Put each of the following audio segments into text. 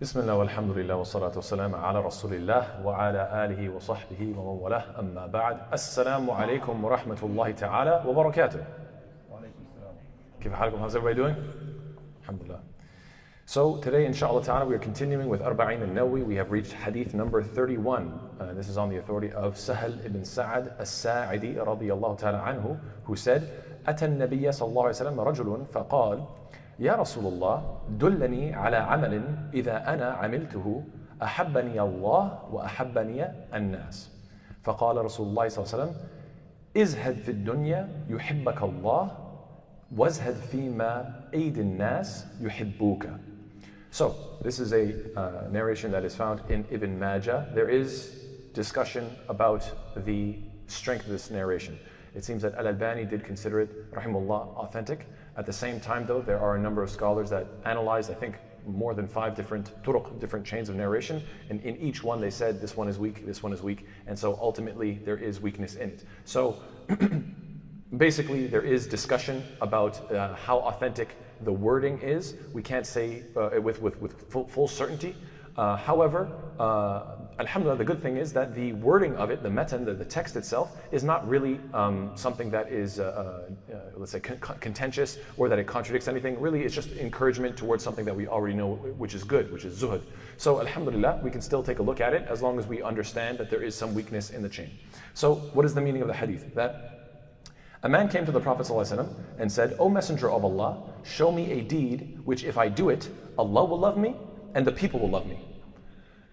بسم الله والحمد لله والصلاة والسلام على رسول الله وعلى آله وصحبه ومن والاه أما بعد السلام عليكم ورحمة الله تعالى وبركاته وعليكم السلام كيف حالكم how's everybody doing الحمد لله So today inshallah ta'ala we are continuing with Arba'in al-Nawawi we have reached hadith number 31 uh, this is on the authority of Sahal ibn Sa'ad al-Sa'idi رضي الله تعالى عنه who said أتى النبي صلى الله عليه وسلم رجل فقال يا رسول الله دلني على عمل إذا أنا عملته أحبني الله وأحبني الناس فقال رسول الله صلى الله عليه وسلم ازهد في الدنيا يحبك الله وازهد فيما أيدي الناس يحبوك So, this is a uh, narration that is found in Ibn Majah. There is discussion about the strength of this narration. It seems that Al Albani did consider it, rahimullah, authentic. At the same time, though, there are a number of scholars that analyzed, I think, more than five different turuq, different chains of narration, and in each one they said this one is weak, this one is weak, and so ultimately there is weakness in it. So basically, there is discussion about uh, how authentic the wording is. We can't say uh, with, with, with full, full certainty. Uh, however, uh, Alhamdulillah, the good thing is that the wording of it, the matan, the, the text itself, is not really um, something that is, uh, uh, uh let's say, con- contentious or that it contradicts anything. Really, it's just encouragement towards something that we already know, which is good, which is zuhud. So, Alhamdulillah, we can still take a look at it as long as we understand that there is some weakness in the chain. So, what is the meaning of the hadith? That a man came to the Prophet ﷺ and said, O Messenger of Allah, show me a deed which, if I do it, Allah will love me and the people will love me.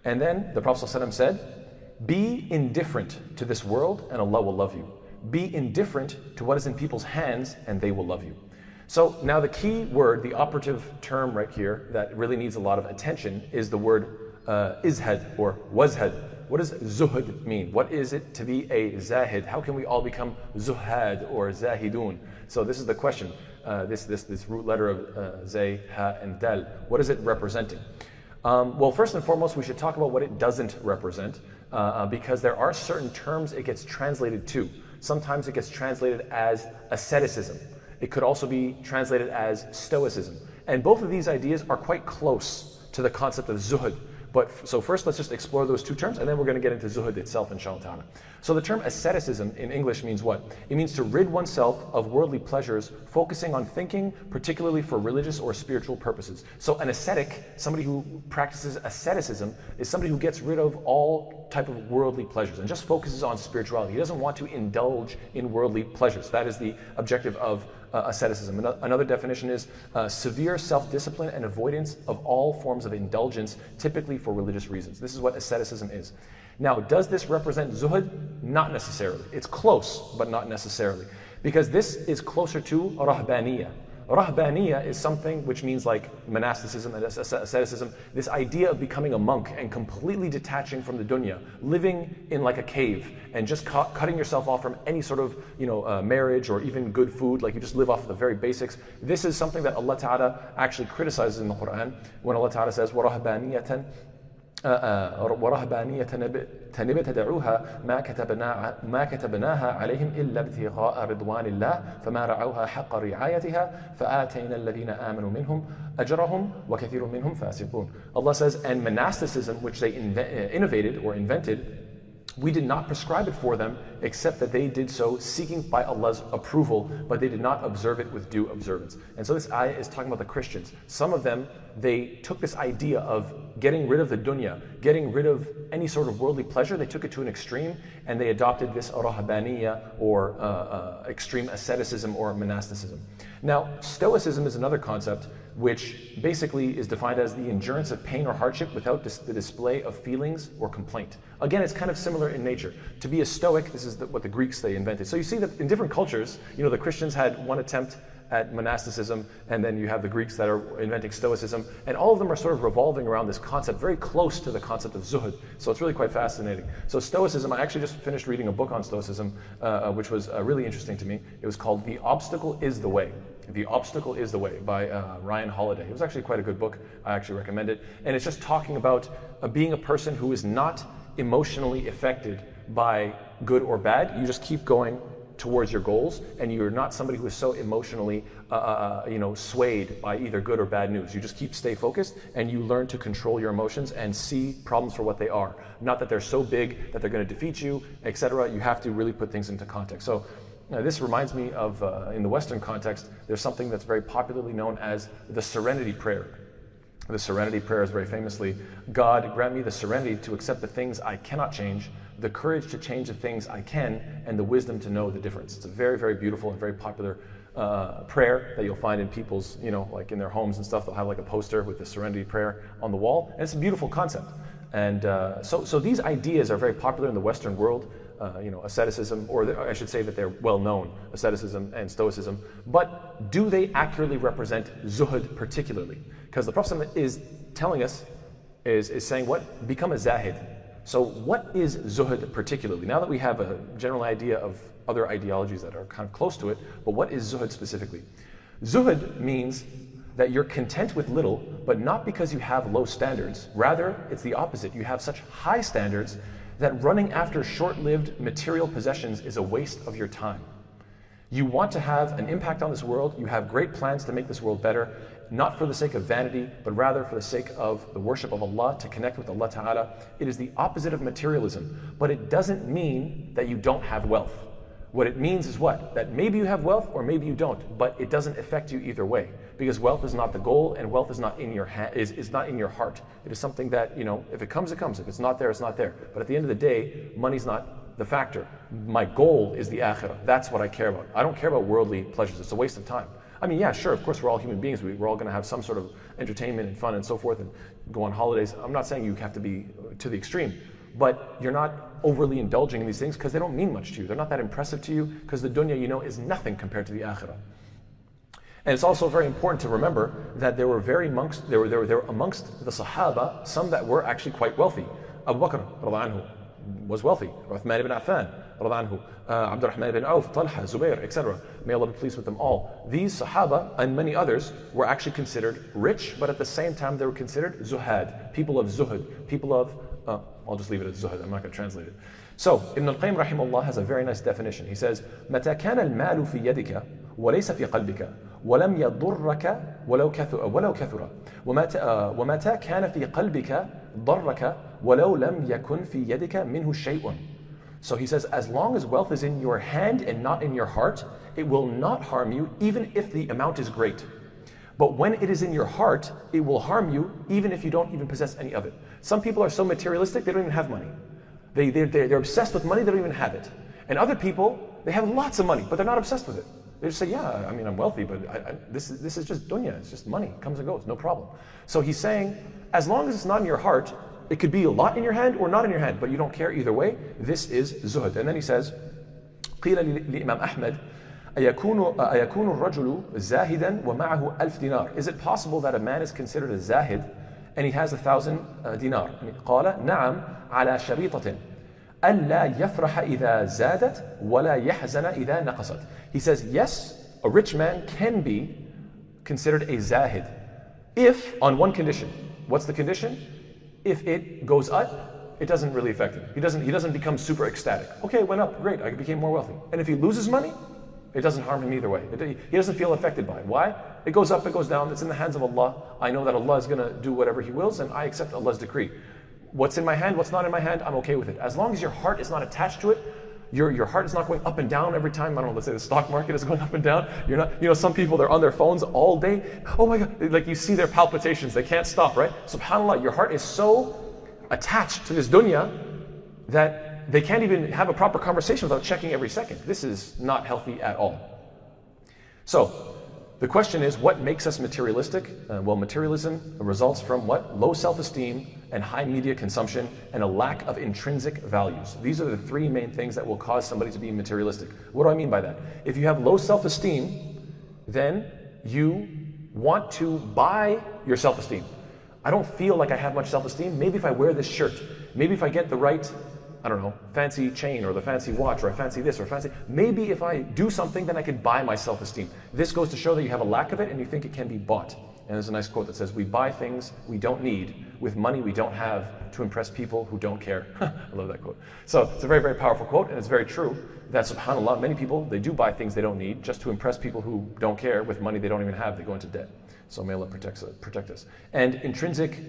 And then the Prophet ﷺ said, Be indifferent to this world and Allah will love you. Be indifferent to what is in people's hands and they will love you. So now the key word, the operative term right here that really needs a lot of attention is the word uh, izhad or wazhad. What does zuhud mean? What is it to be a zahid? How can we all become zuhad or zahidun? So this is the question. Uh, this, this, this root letter of uh, zay, ha, and dal. What is it representing? Um, well, first and foremost, we should talk about what it doesn't represent uh, uh, because there are certain terms it gets translated to. Sometimes it gets translated as asceticism. It could also be translated as stoicism. And both of these ideas are quite close to the concept of zuhud. But so first, let's just explore those two terms, and then we're going to get into zuhud itself, inshallah ta'ala. So the term asceticism in English means what? It means to rid oneself of worldly pleasures, focusing on thinking, particularly for religious or spiritual purposes. So an ascetic, somebody who practices asceticism, is somebody who gets rid of all type of worldly pleasures and just focuses on spirituality. He doesn't want to indulge in worldly pleasures. That is the objective of uh, asceticism. Another definition is uh, severe self discipline and avoidance of all forms of indulgence, typically for religious reasons. This is what asceticism is. Now, does this represent zuhud? Not necessarily. It's close, but not necessarily. Because this is closer to rahbaniyah. Rahbaniya is something which means like monasticism and asceticism, this idea of becoming a monk and completely detaching from the dunya, living in like a cave and just cu- cutting yourself off from any sort of you know uh, marriage or even good food, like you just live off the very basics. This is something that Allah Ta'ala actually criticizes in the Quran when Allah Ta'ala says, وَرَهْبَانِيَةً ورهبانية تدعوها ما كتبنا ما كتبناها عليهم إلا ابتغاء رضوان الله فما رعوها حق رعايتها فآتينا الذين آمنوا منهم أجرهم وكثير منهم فاسقون. Allah says, and monasticism, which they innovated or invented, we did not prescribe it for them except that they did so seeking by Allah's approval, but they did not observe it with due observance. And so this ayah is talking about the Christians. Some of them, they took this idea of getting rid of the dunya, getting rid of any sort of worldly pleasure, they took it to an extreme and they adopted this rahabaniya or uh, uh, extreme asceticism or monasticism. Now, Stoicism is another concept which basically is defined as the endurance of pain or hardship without dis- the display of feelings or complaint. Again, it's kind of similar in nature. To be a Stoic, this is the, what the Greeks they invented. So you see that in different cultures, you know, the Christians had one attempt at monasticism, and then you have the Greeks that are inventing Stoicism, and all of them are sort of revolving around this concept, very close to the concept of Zuhud. So it's really quite fascinating. So Stoicism, I actually just finished reading a book on Stoicism, uh, uh which was uh, really interesting to me. It was called The Obstacle is the Way. The Obstacle is the Way by uh, Ryan Holiday. It was actually quite a good book. I actually recommend it. And it's just talking about uh, being a person who is not emotionally affected by good or bad. You just keep going towards your goals, and you're not somebody who is so emotionally, uh, uh, uh, you know, swayed by either good or bad news. You just keep stay focused, and you learn to control your emotions and see problems for what they are. Not that they're so big that they're going to defeat you, etc. You have to really put things into context. So. Uh, this reminds me of, uh, in the Western context, there's something that's very popularly known as the serenity prayer. The serenity prayer is very famously God, grant me the serenity to accept the things I cannot change the courage to change the things I can, and the wisdom to know the difference. It's a very, very beautiful and very popular uh, prayer that you'll find in people's, you know, like in their homes and stuff. They'll have like a poster with the Serenity Prayer on the wall, and it's a beautiful concept. And uh, so, so these ideas are very popular in the Western world. Uh, you know, asceticism, or I should say that they're well known, asceticism and stoicism. But do they accurately represent zuhud particularly? Because the Prophet is telling us, is, is saying what? Become a zahid. So, what is zuhud particularly? Now that we have a general idea of other ideologies that are kind of close to it, but what is zuhud specifically? Zuhud means that you're content with little, but not because you have low standards. Rather, it's the opposite. You have such high standards that running after short lived material possessions is a waste of your time. You want to have an impact on this world, you have great plans to make this world better, not for the sake of vanity, but rather for the sake of the worship of Allah, to connect with Allah Ta'ala. It is the opposite of materialism, but it doesn't mean that you don't have wealth. What it means is what? That maybe you have wealth or maybe you don't, but it doesn't affect you either way. Because wealth is not the goal and wealth is not in your ha- is, is not in your heart. It is something that, you know, if it comes, it comes. If it's not there, it's not there. But at the end of the day, money's not the factor. My goal is the akhirah. That's what I care about. I don't care about worldly pleasures. It's a waste of time. I mean, yeah, sure, of course, we're all human beings. We, are all going to have some sort of entertainment and fun and so forth and go on holidays. I'm not saying you have to be to the extreme, but you're not overly indulging in these things because they don't mean much to you. They're not that impressive to you because the dunya, you know, is nothing compared to the akhirah. And it's also very important to remember that there were very amongst, there were, there were, there were amongst the Sahaba some that were actually quite wealthy. Abu Bakr anhu, was wealthy. Uthman ibn Affan, anhu, uh, Abdurrahman ibn Auf, Talha, Zubair, etc. May Allah be pleased with them all. These Sahaba and many others were actually considered rich, but at the same time they were considered zuhad, people of zuhud, people of, uh, I'll just leave it as zuhad, I'm not going to translate it. So, Ibn al-Qayyim rahimahullah has a very nice definition. He says, متى كان المال في يدك وليس في قلبك ولم يضرك ولو كثر ولو كثر ومتى كان في قلبك ضرك ولو لم يكن في يدك منه شيء so he says, as long as wealth is in your hand and not in your heart, it will not harm you, even if the amount is great. But when it is in your heart, it will harm you, even if you don't even possess any of it. Some people are so materialistic, they don't even have money. They, they're, they're obsessed with money, they don't even have it. And other people, they have lots of money, but they're not obsessed with it. They just say, yeah, I mean, I'm wealthy, but I, I, this, is, this is just dunya. It's just money. It comes and goes, no problem. So he's saying, as long as it's not in your heart, it could be a lot in your hand or not in your hand, but you don't care either way. This is zuhud. And then he says, قيل لإمام أحمد أيكون أيكون الرجل زاهدا ومعه ألف دينار Is it possible that a man is considered a zahid and he has a thousand uh, dinar? قال نعم على شريطة ألا يفرح إذا زادت ولا يحزن إذا نقصت. He says, yes, a rich man can be considered a zahid if on one condition. What's the condition? if it goes up, it doesn't really affect him. He doesn't, he doesn't become super ecstatic. Okay, it went up, great, I became more wealthy. And if he loses money, it doesn't harm him either way. It, he doesn't feel affected by it. Why? It goes up, it goes down, it's in the hands of Allah. I know that Allah is going to do whatever He wills, and I accept Allah's decree. What's in my hand, what's not in my hand, I'm okay with it. As long as your heart is not attached to it, your, your heart is not going up and down every time. I don't know, let's say the stock market is going up and down. You're not, you know, some people, they're on their phones all day. Oh my God, like you see their palpitations, they can't stop, right? SubhanAllah, your heart is so attached to this dunya that they can't even have a proper conversation without checking every second. This is not healthy at all. So, the question is what makes us materialistic? Uh, well, materialism results from what? Low self esteem and high media consumption and a lack of intrinsic values. These are the three main things that will cause somebody to be materialistic. What do I mean by that? If you have low self esteem, then you want to buy your self esteem. I don't feel like I have much self esteem. Maybe if I wear this shirt, maybe if I get the right, I don't know, fancy chain or the fancy watch or I fancy this or fancy, maybe if I do something, then I can buy my self esteem. This goes to show that you have a lack of it and you think it can be bought. And there's a nice quote that says, We buy things we don't need with money we don't have to impress people who don't care. I love that quote. So it's a very, very powerful quote, and it's very true that subhanAllah, many people, they do buy things they don't need just to impress people who don't care with money they don't even have. They go into debt. So may Allah protect, protect us. And intrinsic,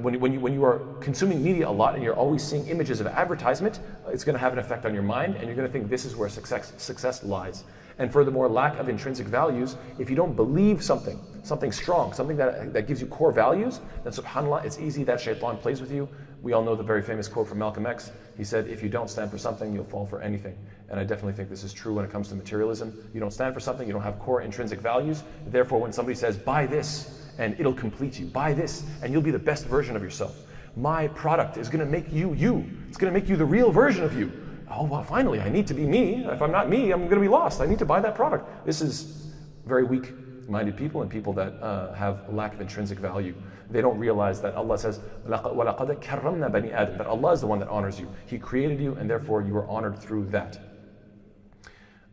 when, when, you, when you are consuming media a lot and you're always seeing images of advertisement, it's going to have an effect on your mind and you're going to think this is where success, success lies. And furthermore, lack of intrinsic values, if you don't believe something, something strong, something that, that gives you core values, then subhanAllah, it's easy that shaitan plays with you. We all know the very famous quote from Malcolm X. He said, if you don't stand for something, you'll fall for anything. And I definitely think this is true when it comes to materialism. You don't stand for something, you don't have core intrinsic values. Therefore, when somebody says, buy this, and it'll complete you, buy this, and you'll be the best version of yourself. My product is going to make you you. It's going to make you the real version of you oh, well, finally, I need to be me. If I'm not me, I'm going to be lost. I need to buy that product. This is very weak minded people and people that uh, have a lack of intrinsic value. They don't realize that Allah says, that Allah is the one that honors you. He created you, and therefore you are honored through that.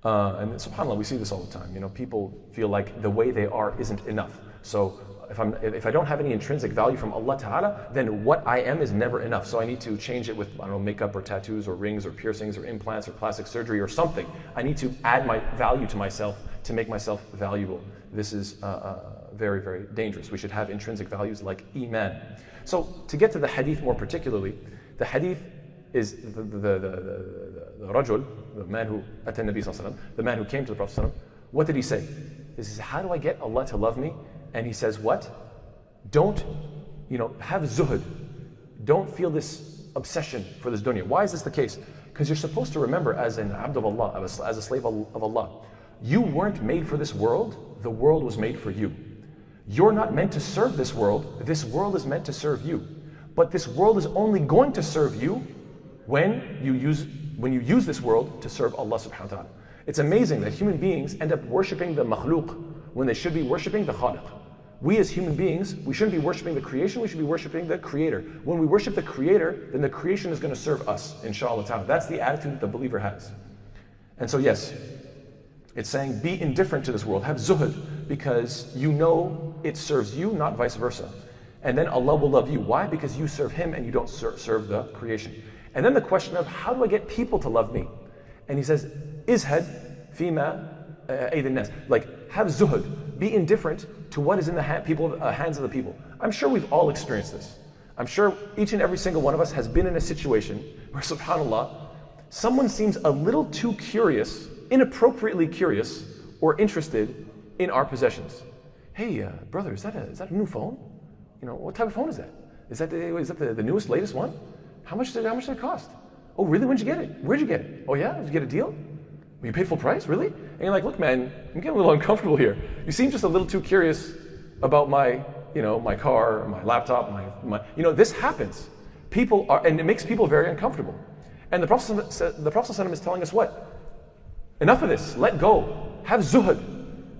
Uh, and subhanAllah, we see this all the time. You know, people feel like the way they are isn't enough. So if, I'm, if I don't have any intrinsic value from Allah Ta'ala, then what I am is never enough. So I need to change it with, I don't know, makeup or tattoos or rings or piercings or implants or plastic surgery or something. I need to add my value to myself to make myself valuable. This is uh, uh, very, very dangerous. We should have intrinsic values like Iman. So to get to the hadith more particularly, the hadith is the, the, the, the, the, rajul, the man who, the man who came to the Prophet what did he say? He says, how do I get Allah to love me? And he says, What? Don't, you know, have zuhud. Don't feel this obsession for this dunya. Why is this the case? Because you're supposed to remember, as an abd of Allah, as a slave of Allah, you weren't made for this world, the world was made for you. You're not meant to serve this world, this world is meant to serve you. But this world is only going to serve you when you use when you use this world to serve Allah subhanahu wa ta'ala. It's amazing that human beings end up worshipping the makhluk when they should be worshipping the khaliq. We as human beings, we shouldn't be worshiping the creation, we should be worshiping the creator. When we worship the creator, then the creation is going to serve us, inshallah ta'ala. That's the attitude that the believer has. And so, yes, it's saying be indifferent to this world, have zuhud, because you know it serves you, not vice versa. And then Allah will love you. Why? Because you serve Him and you don't serve the creation. And then the question of how do I get people to love me? And He says, Izhad fima aydin nas. Like, have zuhud, be indifferent to what is in the ha- people, uh, hands of the people. I'm sure we've all experienced this. I'm sure each and every single one of us has been in a situation where, subhanAllah, someone seems a little too curious, inappropriately curious, or interested in our possessions. Hey, uh, brother, is that, a, is that a new phone? You know, what type of phone is that? Is that the, is that the, the newest, latest one? How much, did, how much did it cost? Oh, really? When'd you get it? Where'd you get it? Oh, yeah? Did you get a deal? You paid full price? Really? And you're like, look, man, I'm getting a little uncomfortable here. You seem just a little too curious about my, you know, my car, my laptop, my, my you know, this happens. People are, and it makes people very uncomfortable. And the Prophet, the Prophet is telling us what? Enough of this. Let go. Have zuhud.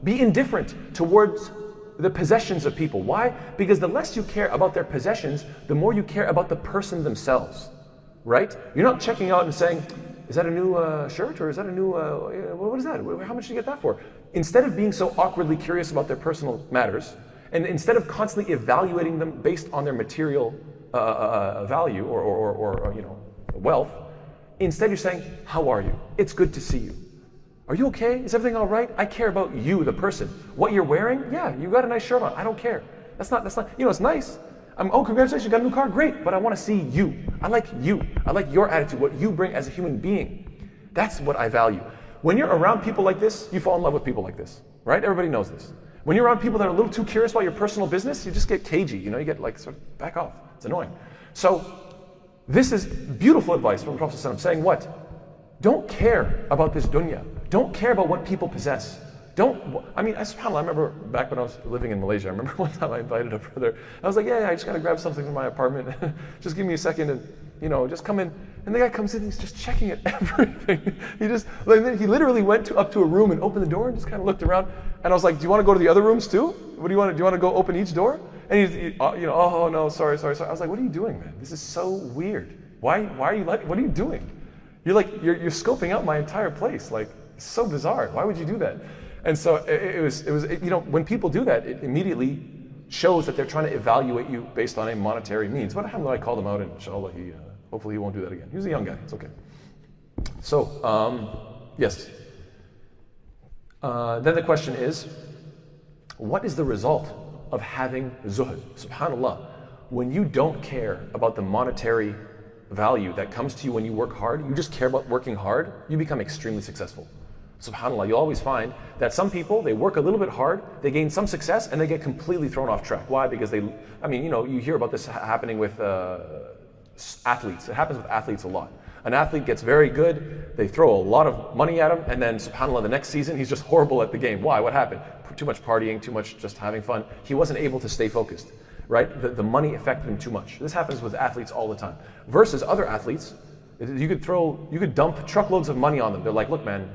Be indifferent towards the possessions of people. Why? Because the less you care about their possessions, the more you care about the person themselves. Right? You're not checking out and saying, is that a new uh, shirt or is that a new, uh, what is that? How much did you get that for? Instead of being so awkwardly curious about their personal matters, and instead of constantly evaluating them based on their material uh, uh, uh value or, or, or, or, you know, wealth, instead you're saying, How are you? It's good to see you. Are you okay? Is everything all right? I care about you, the person. What you're wearing? Yeah, you got a nice shirt on. I don't care. That's not, that's not, you know, it's nice. I'm, oh, congratulations, you got a new car. Great. But I want to see you. I like you. I like your attitude, what you bring as a human being. That's what I value. When you're around people like this, you fall in love with people like this, right? Everybody knows this. When you're around people that are a little too curious about your personal business, you just get cagey. You know, you get like sort of back off. It's annoying. So, this is beautiful advice from the Prophet saying what? Don't care about this dunya. Don't care about what people possess. Don't, I mean, I, subhanAllah, I remember back when I was living in Malaysia, I remember one time I invited a brother. I was like, yeah, yeah I just got to grab something from my apartment. just give me a second and, you know, just come in. And the guy comes in, he's just checking at everything. he just, like, he literally went to, up to a room and opened the door and just kind of looked around. And I was like, do you want to go to the other rooms too? What do you want to, do you want to go open each door? And he's, he, uh, you know, oh, no, sorry, sorry, sorry. I was like, what are you doing, man? This is so weird. Why, why are you like, what are you doing? You're like, you're, you're scoping out my entire place. Like, it's so bizarre. Why would you do that? And so it, it was, it was it, you know, when people do that, it immediately shows that they're trying to evaluate you based on a monetary means. But alhamdulillah, I called him out and inshallah, he, uh, hopefully he won't do that again. He was a young guy, it's okay. So, um, yes. Uh, then the question is, what is the result of having zuhud? Subhanallah, when you don't care about the monetary value that comes to you when you work hard, you just care about working hard, you become extremely successful. SubhanAllah, you always find that some people, they work a little bit hard, they gain some success, and they get completely thrown off track. Why? Because they, I mean, you know, you hear about this happening with uh, athletes. It happens with athletes a lot. An athlete gets very good, they throw a lot of money at him, and then, subhanAllah, the next season, he's just horrible at the game. Why? What happened? Too much partying, too much just having fun. He wasn't able to stay focused, right? The, the money affected him too much. This happens with athletes all the time. Versus other athletes, you could throw, you could dump truckloads of money on them. They're like, look, man,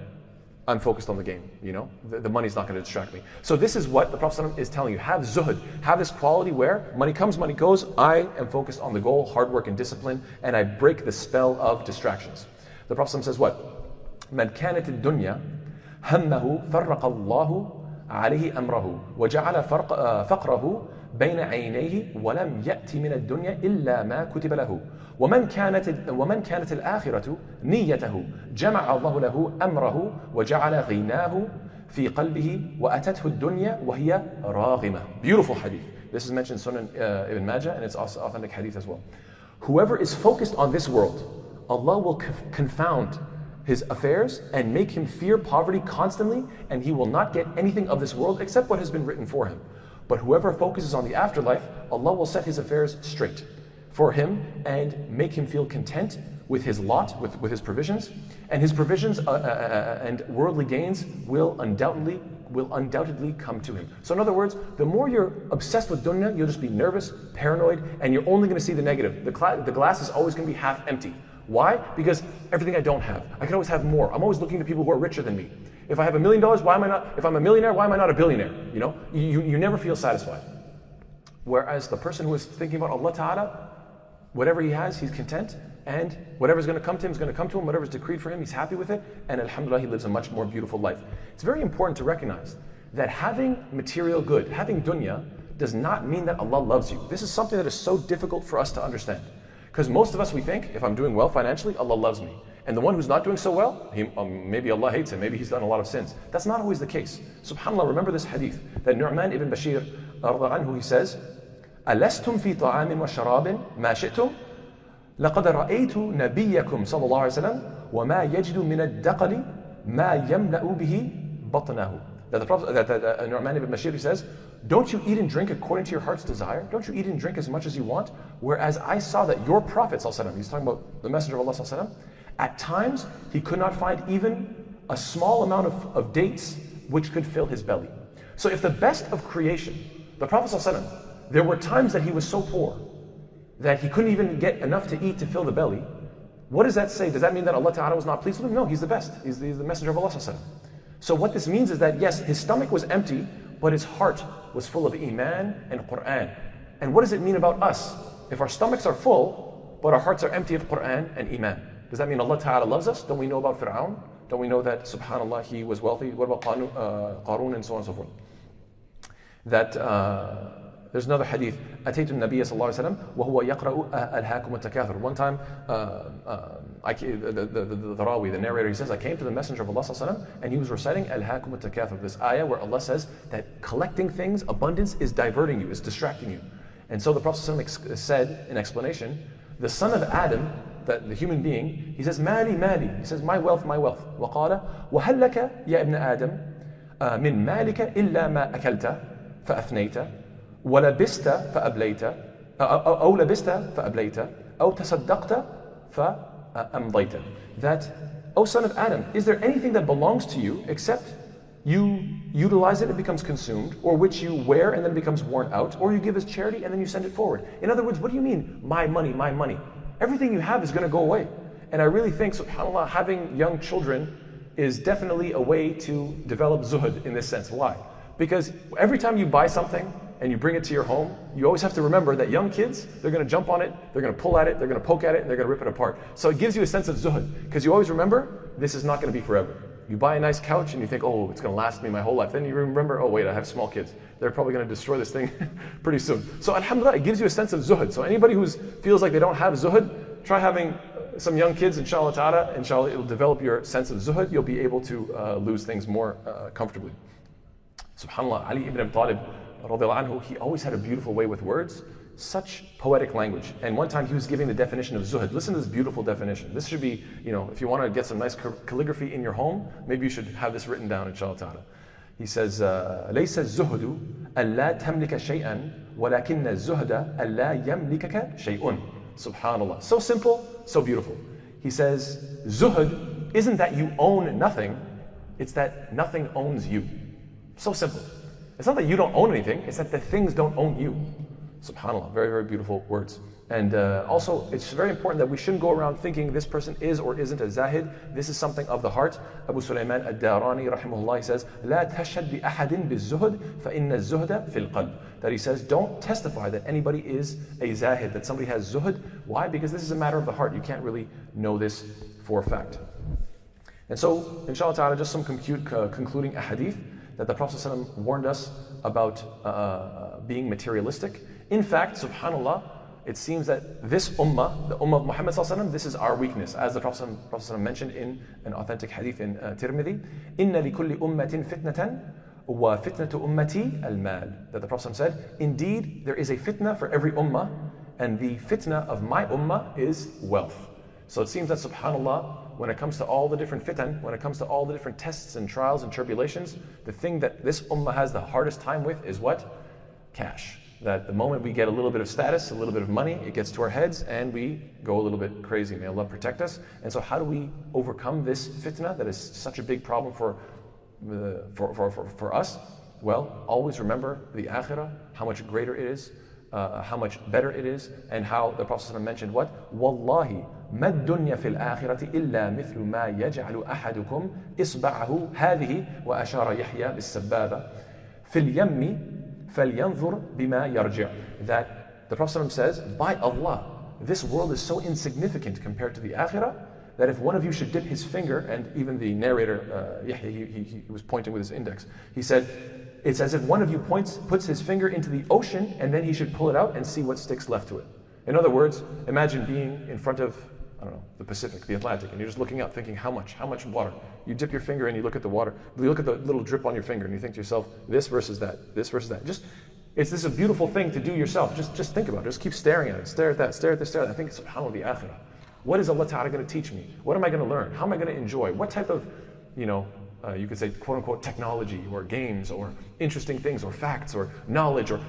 I'm focused on the game, you know? The, the money's not going to distract me. So this is what the Prophet is telling you. Have zuhud. Have this quality where money comes, money goes. I am focused on the goal, hard work and discipline, and I break the spell of distractions. The Prophet says what? من كانت الدنيا همه فرق الله عليه أمره وجعل فرق فقره بين عينيه ولم يأتي من الدنيا إلا ما كتب له ومن كانت ومن كانت الآخرة نيته جمع الله له أمره وجعل غناه في قلبه وأتته الدنيا وهي راغمة Beautiful hadith. This is mentioned in Sunan uh, Ibn Majah and it's also authentic hadith as well. Whoever is focused on this world, Allah will confound his affairs and make him fear poverty constantly, and he will not get anything of this world except what has been written for him. But whoever focuses on the afterlife, Allah will set his affairs straight for him and make him feel content with his lot, with, with his provisions. And his provisions uh, uh, uh, uh, and worldly gains will undoubtedly will undoubtedly come to him. So in other words, the more you're obsessed with dunya, you'll just be nervous, paranoid, and you're only going to see the negative. The, the glass is always going to be half empty. Why? Because everything I don't have, I can always have more. I'm always looking to people who are richer than me. If I have a million dollars, why am I not? If I'm a millionaire, why am I not a billionaire? You know, you, you never feel satisfied. Whereas the person who is thinking about Allah Ta'ala, whatever he has, he's content, and whatever's going to come to him is going to come to him, whatever's decreed for him, he's happy with it, and Alhamdulillah, he lives a much more beautiful life. It's very important to recognize that having material good, having dunya, does not mean that Allah loves you. This is something that is so difficult for us to understand. Because most of us, we think, if I'm doing well financially, Allah loves me. And the one who's not doing so well, he, um, maybe Allah hates him, maybe he's done a lot of sins. That's not always the case. SubhanAllah, remember this hadith that Nu'man ibn Bashir, anhu, he says, ألستم في طعام وشراب ما شئتم لقد رأيت نبيكم صلى الله عليه وسلم وما يجد من الدقل ما يملأ به بطنه that the Prophet, that, that, that uh, Nu'man ibn Bashir says, don't you eat and drink according to your heart's desire? Don't you eat and drink as much as you want? Whereas I saw that your Prophet, he's talking about the Messenger of Allah, at times he could not find even a small amount of, of dates which could fill his belly. So if the best of creation, the Prophet, there were times that he was so poor that he couldn't even get enough to eat to fill the belly. What does that say? Does that mean that Allah Ta'ala was not pleased with him? No, he's the best. He's the, he's the Messenger of Allah. So what this means is that yes, his stomach was empty, but his heart was full of Iman and Quran. And what does it mean about us? If our stomachs are full, but our hearts are empty of Quran and Iman, does that mean Allah Ta'ala loves us? Don't we know about Fir'aun? Don't we know that, subhanAllah, he was wealthy? What about Qarun, uh, and so on and so forth? That uh, there's another hadith. أتيت النبي صلى الله عليه وسلم وهو يقرأ ألهاكم التكاثر. One time, uh, uh, I, the, the, the, the, the Rawi, the narrator, he says, I came to the Messenger of Allah وسلم, and he was reciting Alhaakum التكاثر, this ayah where Allah says that collecting things, abundance, is diverting you, is distracting you. And so the Prophet ﷺ said in explanation, the son of Adam, that the human being, he says, Mali, Mali. He says, my wealth, my wealth. وقال وهل لك يا ابن آدم من مالك إلا ما أكلت فأفنيت ولبست فأبليت أو لبست فأبليت أو تصدقت فأمضيت that O son of Adam is there anything that belongs to you except you utilize it, it becomes consumed, or which you wear and then it becomes worn out, or you give as charity and then you send it forward. In other words, what do you mean, my money, my money? Everything you have is going to go away. And I really think, subhanAllah, having young children is definitely a way to develop zuhud in this sense. Why? Because every time you buy something, and you bring it to your home, you always have to remember that young kids, they're going to jump on it, they're going to pull at it, they're going to poke at it, and they're going to rip it apart. So it gives you a sense of zuhud, because you always remember this is not going to be forever. You buy a nice couch and you think, oh, it's going to last me my whole life. Then you remember, oh, wait, I have small kids. They're probably going to destroy this thing pretty soon. So, alhamdulillah, it gives you a sense of zuhud. So, anybody who feels like they don't have zuhud, try having some young kids, inshallah ta'ala. Inshallah, it'll develop your sense of zuhud. You'll be able to uh, lose things more uh, comfortably. SubhanAllah, Ali ibn Abi Talib, anhu, he always had a beautiful way with words such poetic language. And one time he was giving the definition of zuhud. Listen to this beautiful definition. This should be, you know, if you want to get some nice calligraphy in your home, maybe you should have this written down, inshallah ta'ala. He says, ليس الزهد ألا تملك شيئا ولكن الزهد ألا يملكك شيء. Subhanallah. So simple, so beautiful. He says, zuhud isn't that you own nothing, it's that nothing owns you. So simple. It's not that you don't own anything, it's that the things don't own you. SubhanAllah, very, very beautiful words. And uh, also, it's very important that we shouldn't go around thinking this person is or isn't a zahid. This is something of the heart. Abu Sulaiman ad-Darani, rahimahullah, he says, لا تشهد بأحد بالزهد فإن الزهد في القلب. That he says, don't testify that anybody is a zahid, that somebody has zuhud. Why? Because this is a matter of the heart. You can't really know this for a fact. And so, inshallah ta'ala, just some compute, uh, concluding ahadith that the Prophet ﷺ warned us about uh, uh, being materialistic. In fact, subhanAllah, it seems that this ummah, the ummah of Muhammad ﷺ, this is our weakness. As the Prophet ﷺ mentioned in an authentic hadith in uh, Tirmidhi, إِنَّ لِكُلِّ أُمَّةٍ فِتْنَةً وَفِتْنَةُ أُمَّتِي الْمَالِ That the Prophet said, indeed, there is a fitna for every ummah, and the fitna of my ummah is wealth. So it seems that subhanAllah, when it comes to all the different fitan, when it comes to all the different tests and trials and tribulations, the thing that this ummah has the hardest time with is what? Cash. That the moment we get a little bit of status, a little bit of money, it gets to our heads and we go a little bit crazy. May Allah protect us. And so, how do we overcome this fitna that is such a big problem for, uh, for, for, for, for us? Well, always remember the akhirah, how much greater it is, uh, how much better it is, and how the Prophet mentioned what? Wallahi, ما الدنيا في الآخرة إلا مثل ما يجعل أحدكم إصبعه هذه وأشار يحيى بالسبابة في اليم فلينظر بما يرجع that the Prophet says by Allah this world is so insignificant compared to the Akhirah that if one of you should dip his finger and even the narrator uh, Yahya he, he, he was pointing with his index he said it's as if one of you points puts his finger into the ocean and then he should pull it out and see what sticks left to it in other words imagine being in front of I don't know, the Pacific, the Atlantic, and you're just looking up thinking, how much, how much water? You dip your finger and you look at the water. You look at the little drip on your finger and you think to yourself, this versus that, this versus that. Just, it's this is a beautiful thing to do yourself. Just, just think about it. Just keep staring at it. Stare at that, stare at this, stare at that. I think subhanAllah the akhirah. What is Allah Ta'ala going to teach me? What am I going to learn? How am I going to enjoy? What type of, you know, uh, you could say quote unquote technology or games or interesting things or facts or knowledge or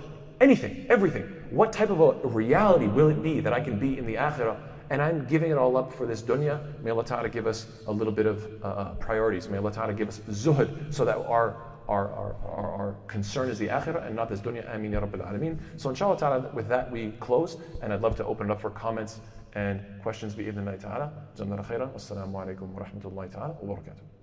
anything, everything. What type of a reality will it be that I can be in the akhirah and I'm giving it all up for this dunya. May Allah Ta'ala give us a little bit of uh, uh priorities. May Allah Ta'ala give us zuhud so that our our, our, our, our, concern is the akhirah and not this dunya. Ameen ya Rabbil Alameen. So inshallah ta'ala, with that we close and I'd love to open it up for comments and questions bi-idhnillahi ta'ala. Wassalamu alaikum wa rahmatullahi ta'ala wa barakatuh.